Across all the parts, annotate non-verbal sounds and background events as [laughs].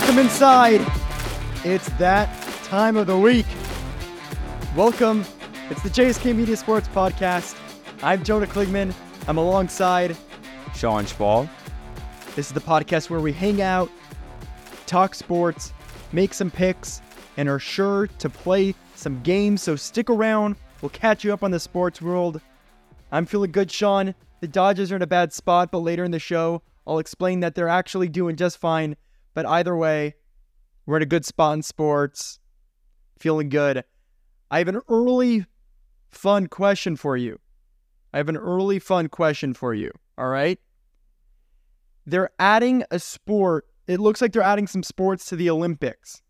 Welcome inside. It's that time of the week. Welcome. It's the JSK Media Sports Podcast. I'm Jonah Kligman. I'm alongside Shaun Shpall. This is the podcast where we hang out, talk sports, make some picks, and are sure to play some games. So stick around. We'll catch you up on the sports world. I'm feeling good, Shaun. The Dodgers are in a bad spot, but later in the show, I'll explain that they're actually doing just fine. But either way, we're in a good spot in sports. Feeling good. I have an early, fun question for you. I have an early, fun question for you. All right. They're adding a sport. It looks like they're adding some sports to the Olympics.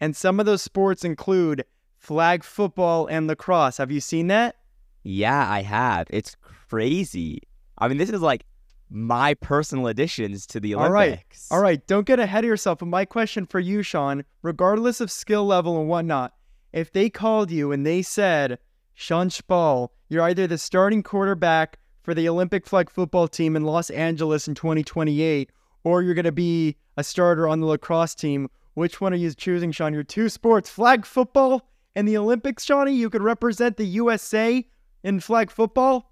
And some of those sports include flag football and lacrosse. Have you seen that? Yeah, I have. It's crazy. I mean, this is like my personal additions to the Olympics. All right. All right. Don't get ahead of yourself. But my question for you, Shaun, regardless of skill level and whatnot, if they called you and they said, Shaun Shpall, you're either the starting quarterback for the Olympic flag football team in Los Angeles in 2028, or you're going to be a starter on the lacrosse team, which one are you choosing, Shaun? Your two sports, flag football and the Olympics, Shawnee? You could represent the USA in flag football?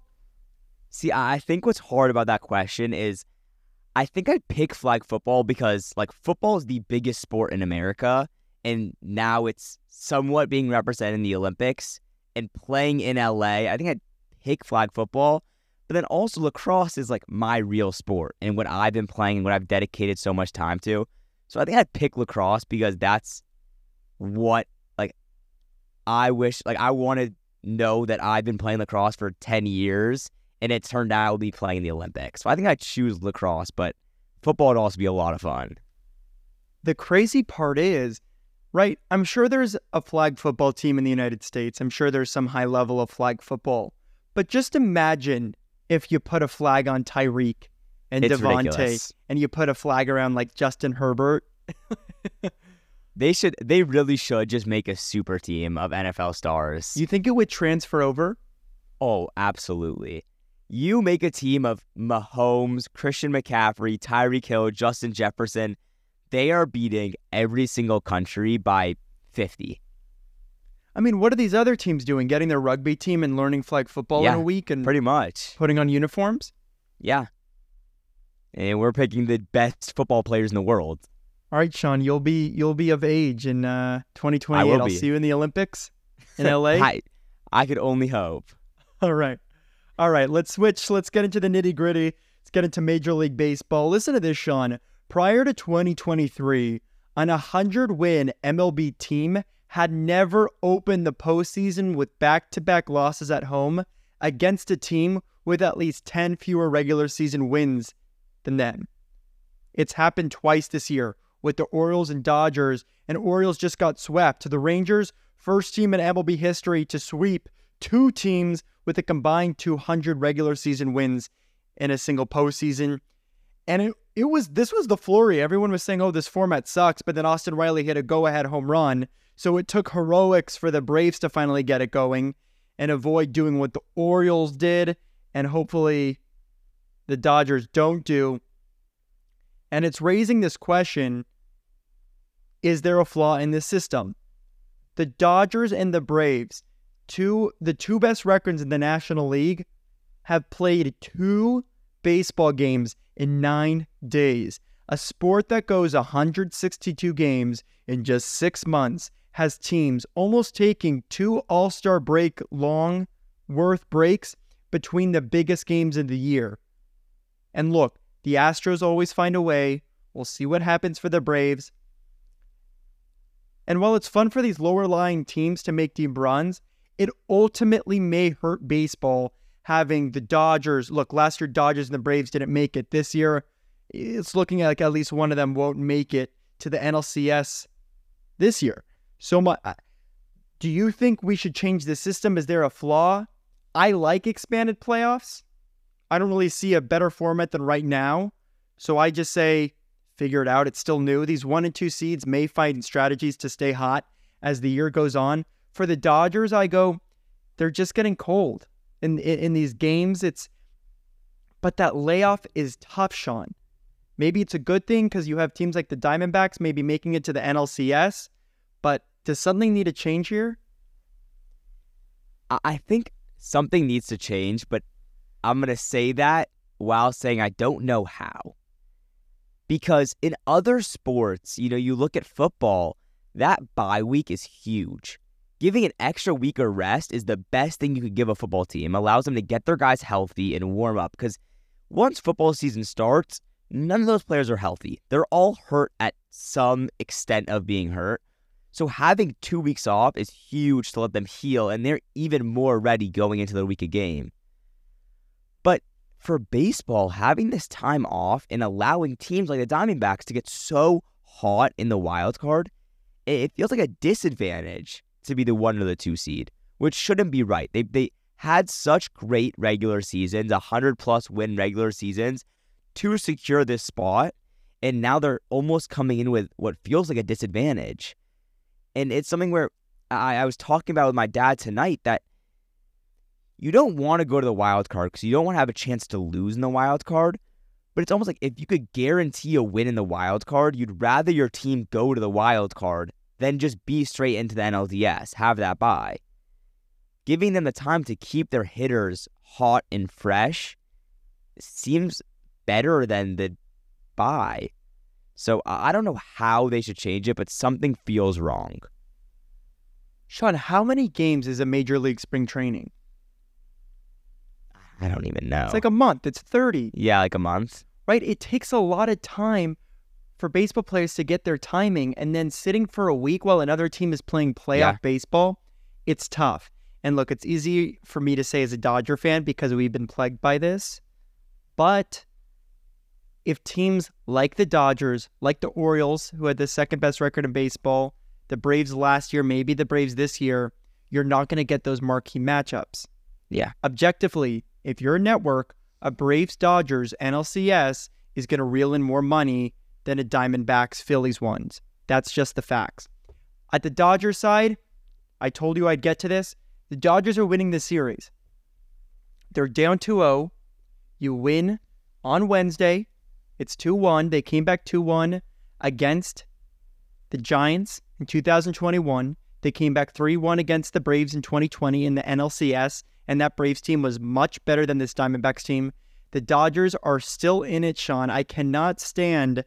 See, I think what's hard about that question is I think I'd pick flag football because like football is the biggest sport in America and now it's somewhat being represented in the Olympics and playing in LA. I think I'd pick flag football. But then also lacrosse is like my real sport and what I've been playing and what I've dedicated so much time to. So I think I'd pick lacrosse because that's what like I wish like I wanted to know that I've been playing lacrosse for 10 years and it turned out I would be playing the Olympics. So I think I choose lacrosse, but football would also be a lot of fun. The crazy part is, right? I'm sure there's a flag football team in the United States. I'm sure there's some high level of flag football. But just imagine if you put a flag on Tyreek and It's Devontae ridiculous. and you put a flag around like Justin Herbert. [laughs] They should they really should just make a super team of NFL stars. You think it would transfer over? oh, absolutely. You make a team of Mahomes, Christian McCaffrey, Tyreek Hill, Justin Jefferson. They are beating every single country by 50. I mean, what are these other teams doing? Getting their rugby team and learning flag football in a week and Pretty much. putting on uniforms? Yeah. And we're picking the best football players in the world. All right, Shaun, you'll be you'll be of age in uh, 2028. will I'll be. see you in the Olympics in [laughs] LA. I, I could only hope. All right. All right. Let's switch. Let's get into the nitty gritty. Let's get into Major League Baseball. Listen to this, Shaun. Prior to 2023, an 100 win MLB team had never opened the postseason with back to back losses at home against a team with at least 10 fewer regular season wins than them. It's happened twice this year with the Orioles and Dodgers, and Orioles just got swept to the Rangers, first team in MLB history to sweep two teams with a combined 200 regular season wins in a single postseason. And it, it was this was the flurry. Everyone was saying, "Oh, this format sucks," but then Austin Riley hit a go-ahead home run, so it took heroics for the Braves to finally get it going and avoid doing what the Orioles did, and hopefully the Dodgers don't do. And it's raising this question is there a flaw in this system? The Dodgers and the Braves, two the two best records in the National League, have played two baseball games in 9 days. A sport that goes 162 games in just 6 months has teams almost taking two All-Star break long worth breaks between the biggest games of the year. And look, the Astros always find a way. We'll see what happens for the Braves. And while it's fun for these lower lying teams to make deep runs, it ultimately may hurt baseball having the Dodgers. Look, last year Dodgers and the Braves didn't make it. This year, it's looking like at least one of them won't make it to the NLCS this year. So do you think we should change the system? Is there a flaw? I like expanded playoffs. I don't really see a better format than right now. So I just say figure it out. It's still new. These one and two seeds may find strategies to stay hot as the year goes on. For the Dodgers, I go, they're just getting cold in in, in these games. It's but that layoff is tough, Shaun. Maybe it's a good thing because you have teams like the Diamondbacks maybe making it to the NLCS, but does something need to change here? I, think something needs to change, but I'm going to say that while saying I don't know how. Because in other sports, you know, you look at football, that bye week is huge. Giving an extra week of rest is the best thing you could give a football team. Allows them to get their guys healthy and warm up. Because once football season starts, none of those players are healthy. They're all hurt at some extent of being hurt. So having two weeks off is huge to let them heal, and they're even more ready going into the week of game. But for baseball, having this time off and allowing teams like the Diamondbacks to get so hot in the wild card, it feels like a disadvantage to be the one or the two seed, which shouldn't be right. They they had such great regular seasons, 100 plus win regular seasons to secure this spot, and now they're almost coming in with what feels like a disadvantage. And it's something where I, I was talking about with my dad tonight that you don't want to go to the wild card because you don't want to have a chance to lose in the wild card. But it's almost like if you could guarantee a win in the wild card, you'd rather your team go to the wild card than just be straight into the NLDS, have that bye. Giving them the time to keep their hitters hot and fresh seems better than the bye. So I don't know how they should change it, but something feels wrong. Shaun, how many games is a major league spring training? I don't even know. It's like a month. It's 30. yeah, like a month. right? It takes a lot of time for baseball players to get their timing, and then sitting for a week while another team is playing playoff Yeah. baseball, it's tough. And look, it's easy for me to say as a Dodger fan because we've been plagued by this. But if teams like the Dodgers, like the Orioles, who had the second best record in baseball, the Braves last year, maybe the Braves this year, you're not going to get those marquee matchups. Yeah. Objectively, if you're a network, a Braves Dodgers NLCS is going to reel in more money than a Diamondbacks Phillies ones. That's just the facts. At the Dodgers side, I told you I'd get to this. The Dodgers are winning the series. They're down 2 0. You win on Wednesday. It's 2 1. They came back 2 1 against the Giants in 2021. They came back 3 1 against the Braves in 2020 in the NLCS, and that Braves team was much better than this Diamondbacks team. The Dodgers are still in it, Shaun. I cannot stand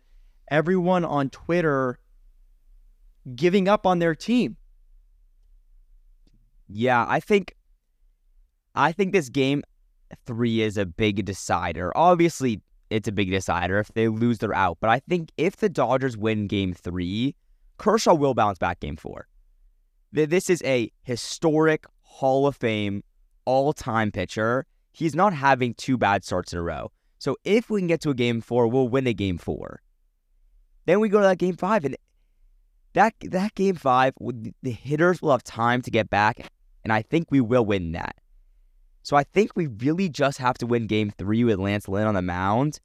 everyone on Twitter giving up on their team. Yeah, I think I think this game three is a big decider. Obviously, it's a big decider. If they lose, they're out. But I think if the Dodgers win game three, Kershaw will bounce back game four. This is a historic Hall of Fame all time pitcher. He's not having two bad starts in a row. So if we can get to a game four, we'll win a game four. Then we go to that game five, and that that game five, the hitters will have time to get back, and I think we will win that. So I think we really just have to win game three with Lance Lynn on the mound,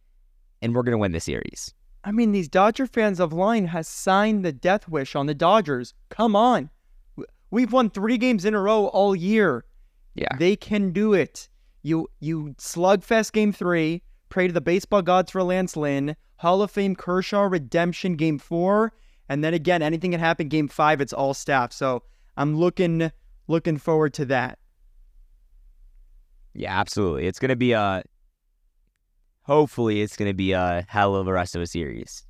and we're gonna win the series. I mean, these Dodger fans of line has signed the death wish on the Dodgers. Come on. We've won three games in a row all year. Yeah. They can do it. You you slugfest game three, pray to the baseball gods for Lance Lynn, Hall of Fame Kershaw redemption game four, and then again anything can happen game five, it's all staff. So I'm looking looking forward to that. Yeah, absolutely. It's gonna be a. Hopefully, it's gonna be a hell of a rest of a series.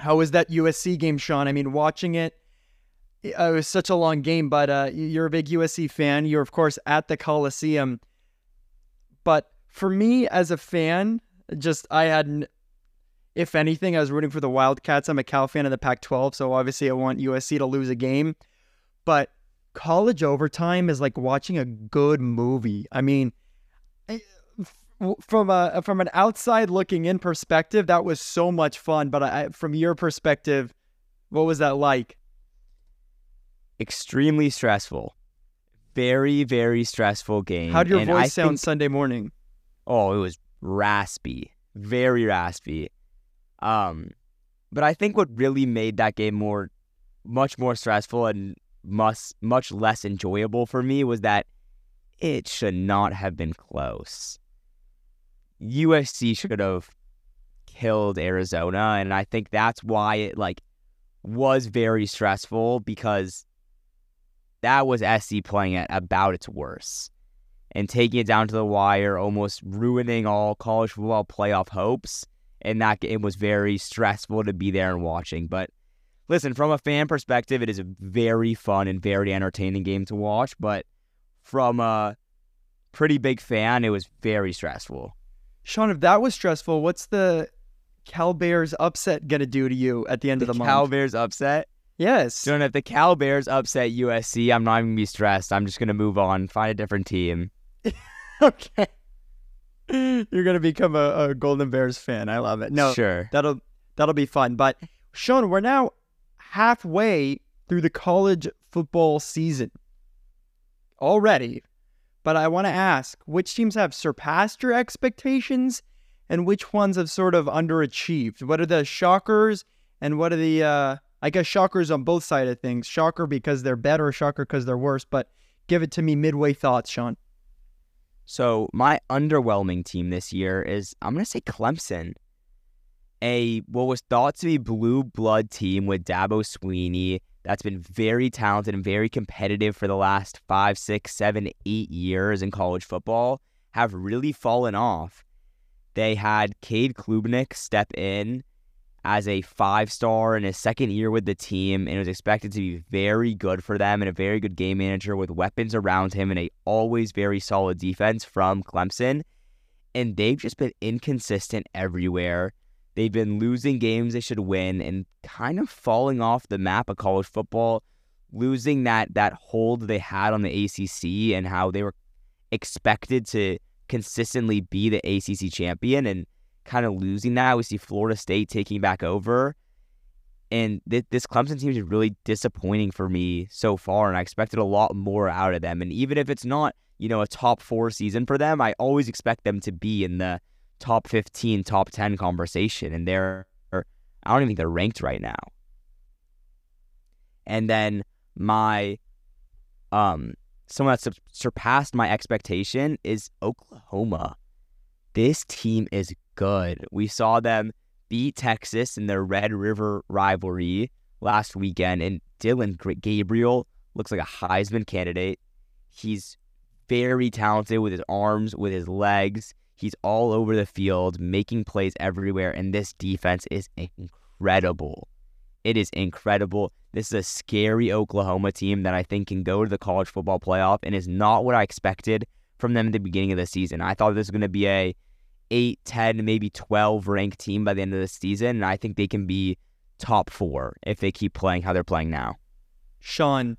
How was that USC game, Shaun? I mean, watching it, it was such a long game, but uh, you're a big USC fan. You're, of course, at the Coliseum. But for me as a fan, just I had, if anything, I was rooting for the Wildcats. I'm a Cal fan of the Pac 12, so obviously I want USC to lose a game. But college overtime is like watching a good movie. I mean, eh, from a from an outside looking in perspective, that was so much fun. But I, from your perspective, what was that like? Extremely stressful, very very stressful game. How did your and voice I sound think- Sunday morning? Oh, it was raspy, very raspy. Um, but I think what really made that game more, much more stressful and much much less enjoyable for me was that it should not have been close. USC should have killed Arizona, and I think that's why it like was very stressful because that was SC playing at about its worst and taking it down to the wire, almost ruining all college football playoff hopes. And that game was very stressful to be there and watching. But listen, from a fan perspective, it is a very fun and very entertaining game to watch. But from a pretty big fan, it was very stressful. Shaun, if that was stressful, what's the Cal Bears upset gonna do to you at the end the of the month? Cal? Bears upset. Yes. So if the Cal Bears upset USC, I'm not even gonna be stressed. I'm just gonna move on, find a different team. [laughs] okay. You're gonna become a, a Golden Bears fan. I love it. No, sure. that'll that'll be fun. But Shaun, we're now halfway through the college football season already. But I want to ask, which teams have surpassed your expectations, and which ones have sort of underachieved? What are the shockers, and what are the uh, I guess shockers on both sides of things? Shocker because they're better, shocker because they're worse. But give it to me midway thoughts, Shaun. So my underwhelming team this year is I'm gonna say Clemson, a what was thought to be blue blood team with Dabo Swinney that's been very talented and very competitive for the last five, six, seven, eight years in college football have really fallen off. They had Cade Klubnik step in as a five star in his second year with the team and was expected to be very good for them and a very good game manager with weapons around him and a always very solid defense from Clemson. And they've just been inconsistent everywhere. They've been losing games they should win and kind of falling off the map of college football, losing that that hold they had on the ACC and how they were expected to consistently be the ACC champion and kind of losing that. We see Florida State taking back over. And th- this Clemson team is really disappointing for me so far, and I expected a lot more out of them. And even if it's not, you know, a top four season for them, I always expect them to be in the top 15, top 10 conversation. And they're, I don't even think they're ranked right now. And then my, um, someone that's su- surpassed my expectation is Oklahoma. This team is good. We saw them beat Texas in their Red River rivalry last weekend, and Dillon Gabriel looks like a Heisman candidate. He's very talented with his arms, with his legs. He's all over the field, making plays everywhere, and this defense is incredible. It is incredible. This is a scary Oklahoma team that I think can go to the college football playoff and is not what I expected from them at the beginning of the season. I thought this was going to be a 8, 10, maybe 12 ranked team by the end of the season, and I think they can be top 4 if they keep playing how they're playing now. Shaun,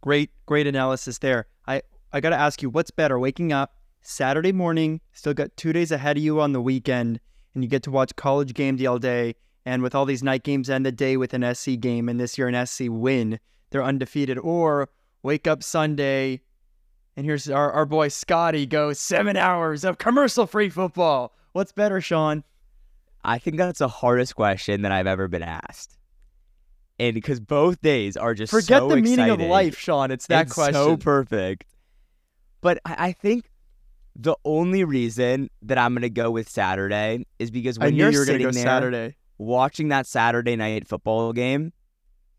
great great analysis there. I I got to ask you what's better, waking up Saturday morning, still got 2 days ahead of you on the weekend and you get to watch college game all day and with all these night games end the day with an SC game and this year an SC win, they're undefeated or wake up Sunday and here's our, our boy Scotty goes seven hours of commercial free football. What's better, Shaun? I think that's the hardest question that I've ever been asked. And because both days are just forget so the meaning of life, Shaun. It's that It's question. so perfect. But I I think the only reason that I'm gonna go with Saturday is because when you're you sitting go there Saturday. watching that Saturday night football game,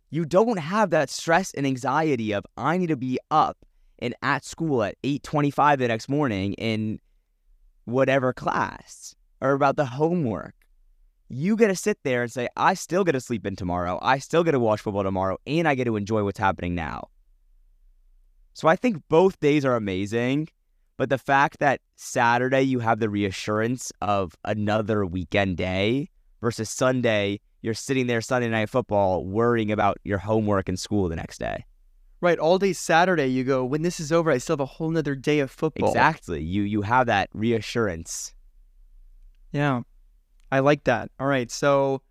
you don't have that stress and anxiety of I need to be up and at school at 8:25 the next morning in whatever class or about the homework. You get to sit there and say, I still get to sleep in tomorrow. I still get to watch football tomorrow, and I get to enjoy what's happening now. So I think both days are amazing, but the fact that Saturday you have the reassurance of another weekend day versus Sunday, you're sitting there Sunday night football worrying about your homework and school the next day. Right, all day Saturday you go, when this is over, I still have a whole nother day of football. Exactly. You you have that reassurance. Yeah. I like that. All right. So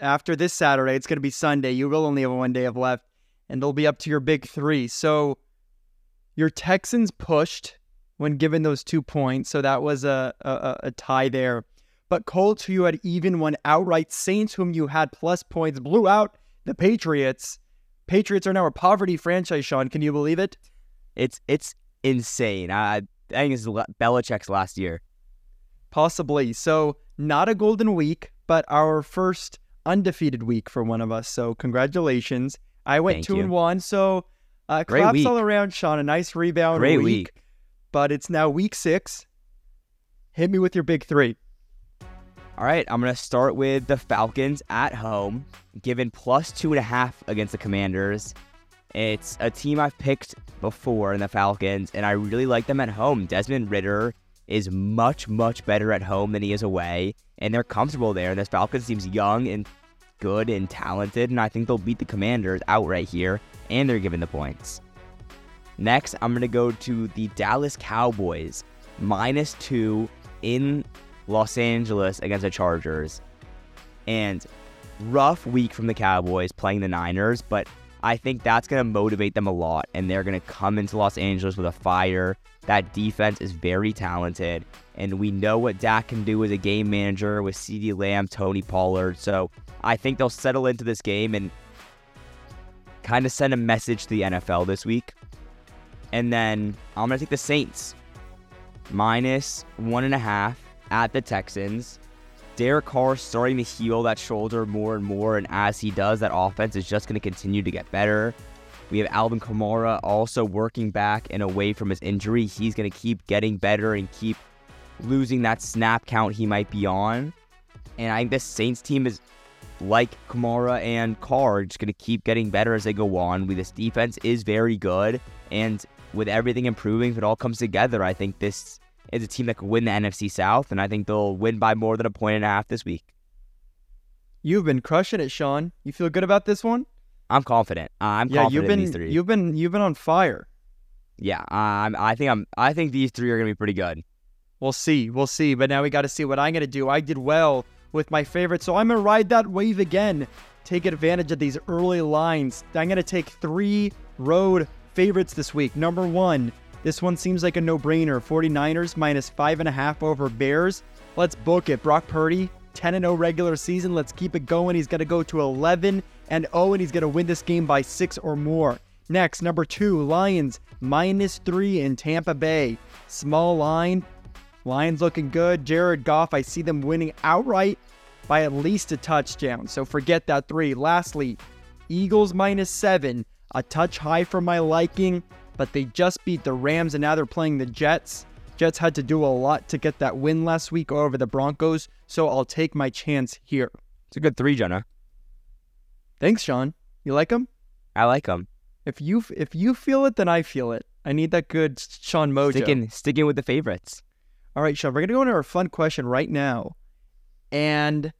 after this Saturday, it's going to be Sunday. You will only have one day of left, and it'll be up to your big three. So your Texans pushed when given those two points. So that was a, a, a tie there. But Colts, who you had even one outright, Saints, whom you had plus points, blew out the Patriots. Patriots are now a poverty franchise, Shaun. Can you believe it? It's it's insane. I, I think it's Belichick's last year. Possibly. So, not a golden week, but our first undefeated week for one of us. So, congratulations. I went Thank two you. and one. So, uh, Great claps week. all around, Shaun. A nice rebound Great week, week. But it's now week six. Hit me with your big three. All right, I'm gonna start with the Falcons at home, given plus two and a half against the Commanders. It's a team I've picked before in the Falcons, and I really like them at home. Desmond Ridder is much, much better at home than he is away, and they're comfortable there. And this Falcons seems young and good and talented, and I think they'll beat the Commanders outright here, and they're given the points. Next, I'm gonna go to the Dallas Cowboys, minus two in Los Angeles against the Chargers. And rough week from the Cowboys playing the Niners, but I think that's going to motivate them a lot. And they're going to come into Los Angeles with a fire. That defense is very talented. And we know what Dak can do as a game manager with CeeDee Lamb, Tony Pollard. So I think they'll settle into this game and kind of send a message to the NFL this week. And then I'm going to take the Saints minus one and a half at the Texans. Derek Carr starting to heal that shoulder more and more, and as he does, that offense is just going to continue to get better. We have Alvin Kamara also working back and away from his injury. He's going to keep getting better and keep losing that snap count he might be on. And I think this Saints team is like Kamara and Carr, just going to keep getting better as they go on. We, this defense is very good, and with everything improving, if it all comes together, I think this is a team that could win the NFC South, and I think they'll win by more than a point and a half this week. You've been crushing it, Shaun. You feel good about this one? I'm confident. I'm yeah, confident you've been in these three. you've been you've been on fire. Yeah, um, I think I'm. I think these three are gonna be pretty good. We'll see. We'll see. But now we got to see what I'm going to do. I did well with my favorite, so I'm going to ride that wave again. Take advantage of these early lines. I'm going to take three road favorites this week. Number one, this one seems like a no brainer 49ers minus five and a half over Bears. Let's book it. Brock Purdy, 10 and 0 regular season. Let's keep it going. He's going to go to 11 and 0, and he's going to win this game by six or more. Next, number two, Lions minus three in Tampa Bay. Small line, Lions looking good. Jared Goff, I see them winning outright by at least a touchdown. So forget that three. Lastly, Eagles minus seven, a touch high for my liking, but they just beat the Rams and now they're playing the Jets. Jets had to do a lot to get that win last week over the Broncos, so I'll take my chance here. It's a good three, Jonah. Thanks, Shaun. You like them? I like them. If you if you feel it, then I feel it. I need that good Shaun Mojo. Sticking, sticking with the favorites. All right, Shaun, we're gonna go into our fun question right now, and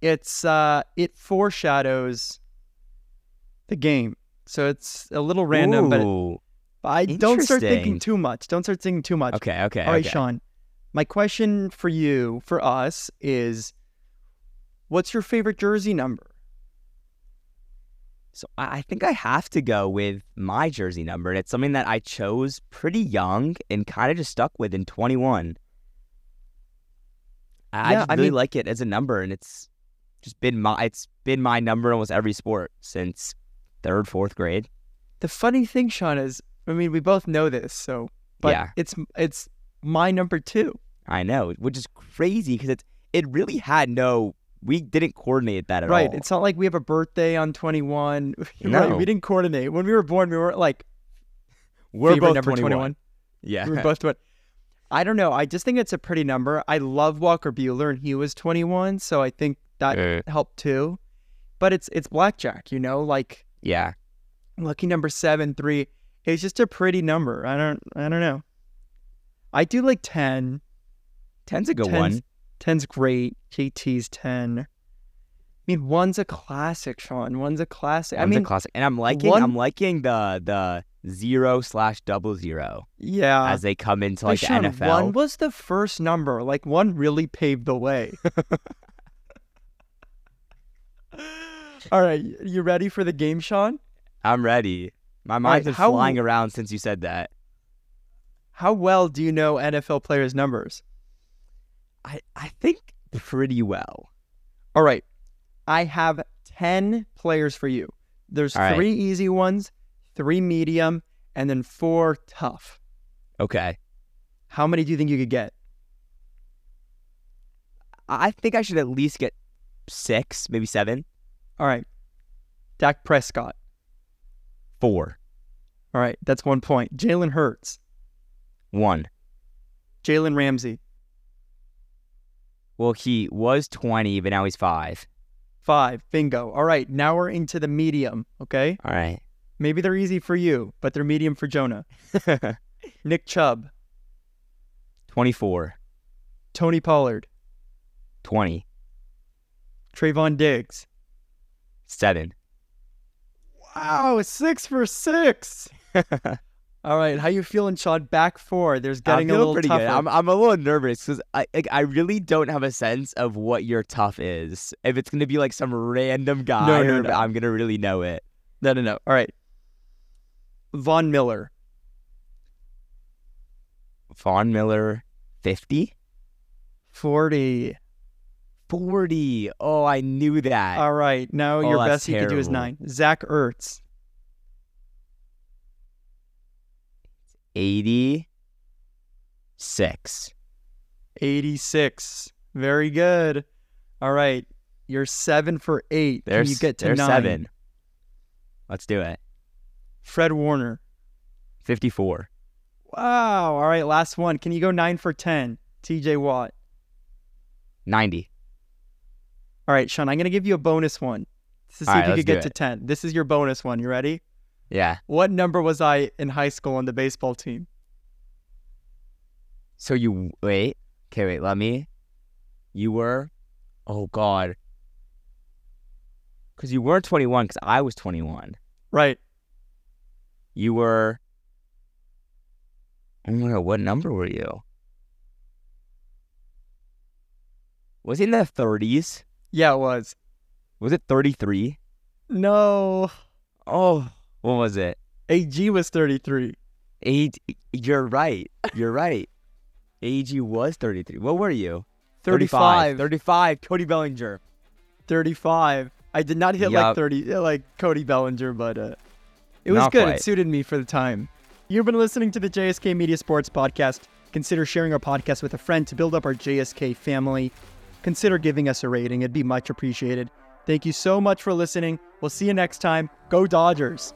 it's uh, it foreshadows the game, so it's a little random, but Ooh. I don't start thinking too much. Don't start thinking too much. okay, okay, All right, okay. Shaun. My question for you, for us, is what's your favorite jersey number? So I think I have to go with my jersey number, and it's something that I chose pretty young and kind of just stuck with in 21. I, Yeah, I really mean- like it as a number, and it's just been my it's been my number in almost every sport since third, fourth grade. The funny thing, Shaun, is I mean we both know this, so but Yeah. it's it's my number two. I know, which is crazy because it's it really had no. We didn't coordinate that at right. all. It's not like we have a birthday on 21. [laughs] right. No. We didn't coordinate. When we were born, we weren't like We're both number 21. Yeah. We were both 20. I don't know. I just think it's a pretty number. I love Walker Buehler, and he was 21, so I think that Uh, helped too. But it's it's blackjack, you know, like yeah. lucky number seven three. It's just a pretty number. I don't I don't know. I do like 10. Ten's a good 10's one. 10's great. JT's 10. I mean, one's a classic, Shaun. One's a classic. I One's mean, a classic, and I'm liking one- I'm liking the the zero slash double zero yeah. as they come into like the Shaun, NFL. One was the first number. Like one really paved the way. [laughs] All right, you ready for the game, Shaun? I'm ready. My mind's been flying around since you said that. How well do you know NFL players' numbers? I I think pretty well. All right, I have 10 players for you. There's All right. three easy ones, three medium, and then four tough. Okay. How many do you think you could get? I think I should at least get six, maybe seven, All right. Dak Prescott. Four, All right. That's one point. Jalen Hurts. one. Jalen Ramsey. Well, he was 20, but now he's five. Five. Bingo. All right. Now we're into the medium. Okay. All right. Maybe they're easy for you, but they're medium for Jonah. [laughs] Nick Chubb. 24, Tony Pollard. 20, Trevon Diggs. seven. Wow. Six for six. [laughs] All right. How you feeling, Shaun? Back four. There's getting I'm a little pretty tougher. good. I'm, I'm a little nervous because I like, I really don't have a sense of what your tough is. If it's gonna be like some random guy, No, no, no. I'm gonna really know it. No, no, no. All right. Von Miller. Von Miller, 50, 40. 40. Oh, I knew that. All right. Now Oh, your best you could do is nine. Zach Ertz. 86. 86. Very good. All right. You're seven for eight. There's Can you get to nine? seven. Let's do it. Fred Warner. 54. Wow. All right. Last one. Can you go nine for 10? TJ Watt. 90. All right, Shaun, I'm going to give you a bonus one to see All if right, you could get to 10. This is your bonus one. You ready? Yeah. What number was I in high school on the baseball team? So you wait. Okay, wait. Let me. You were. Oh God. Because you weren't 21. Because I was 21. Right. You were. Oh my God. What number were you? Was it in the 30s? Yeah, it was. Was it 33? No. Oh, what was it? AG was 33. Eight. You're right. You're right. AG was 33. What were you? 35. 35. Cody Bellinger. 35. I did not hit like 30 uh, like Cody Bellinger, but uh, it was Not good. quite. It suited me for the time. You've been listening to the JSK Media Sports Podcast. Consider sharing our podcast with a friend to build up our JSK family. Consider giving us a rating. It'd be much appreciated. Thank you so much for listening. We'll see you next time. Go Dodgers.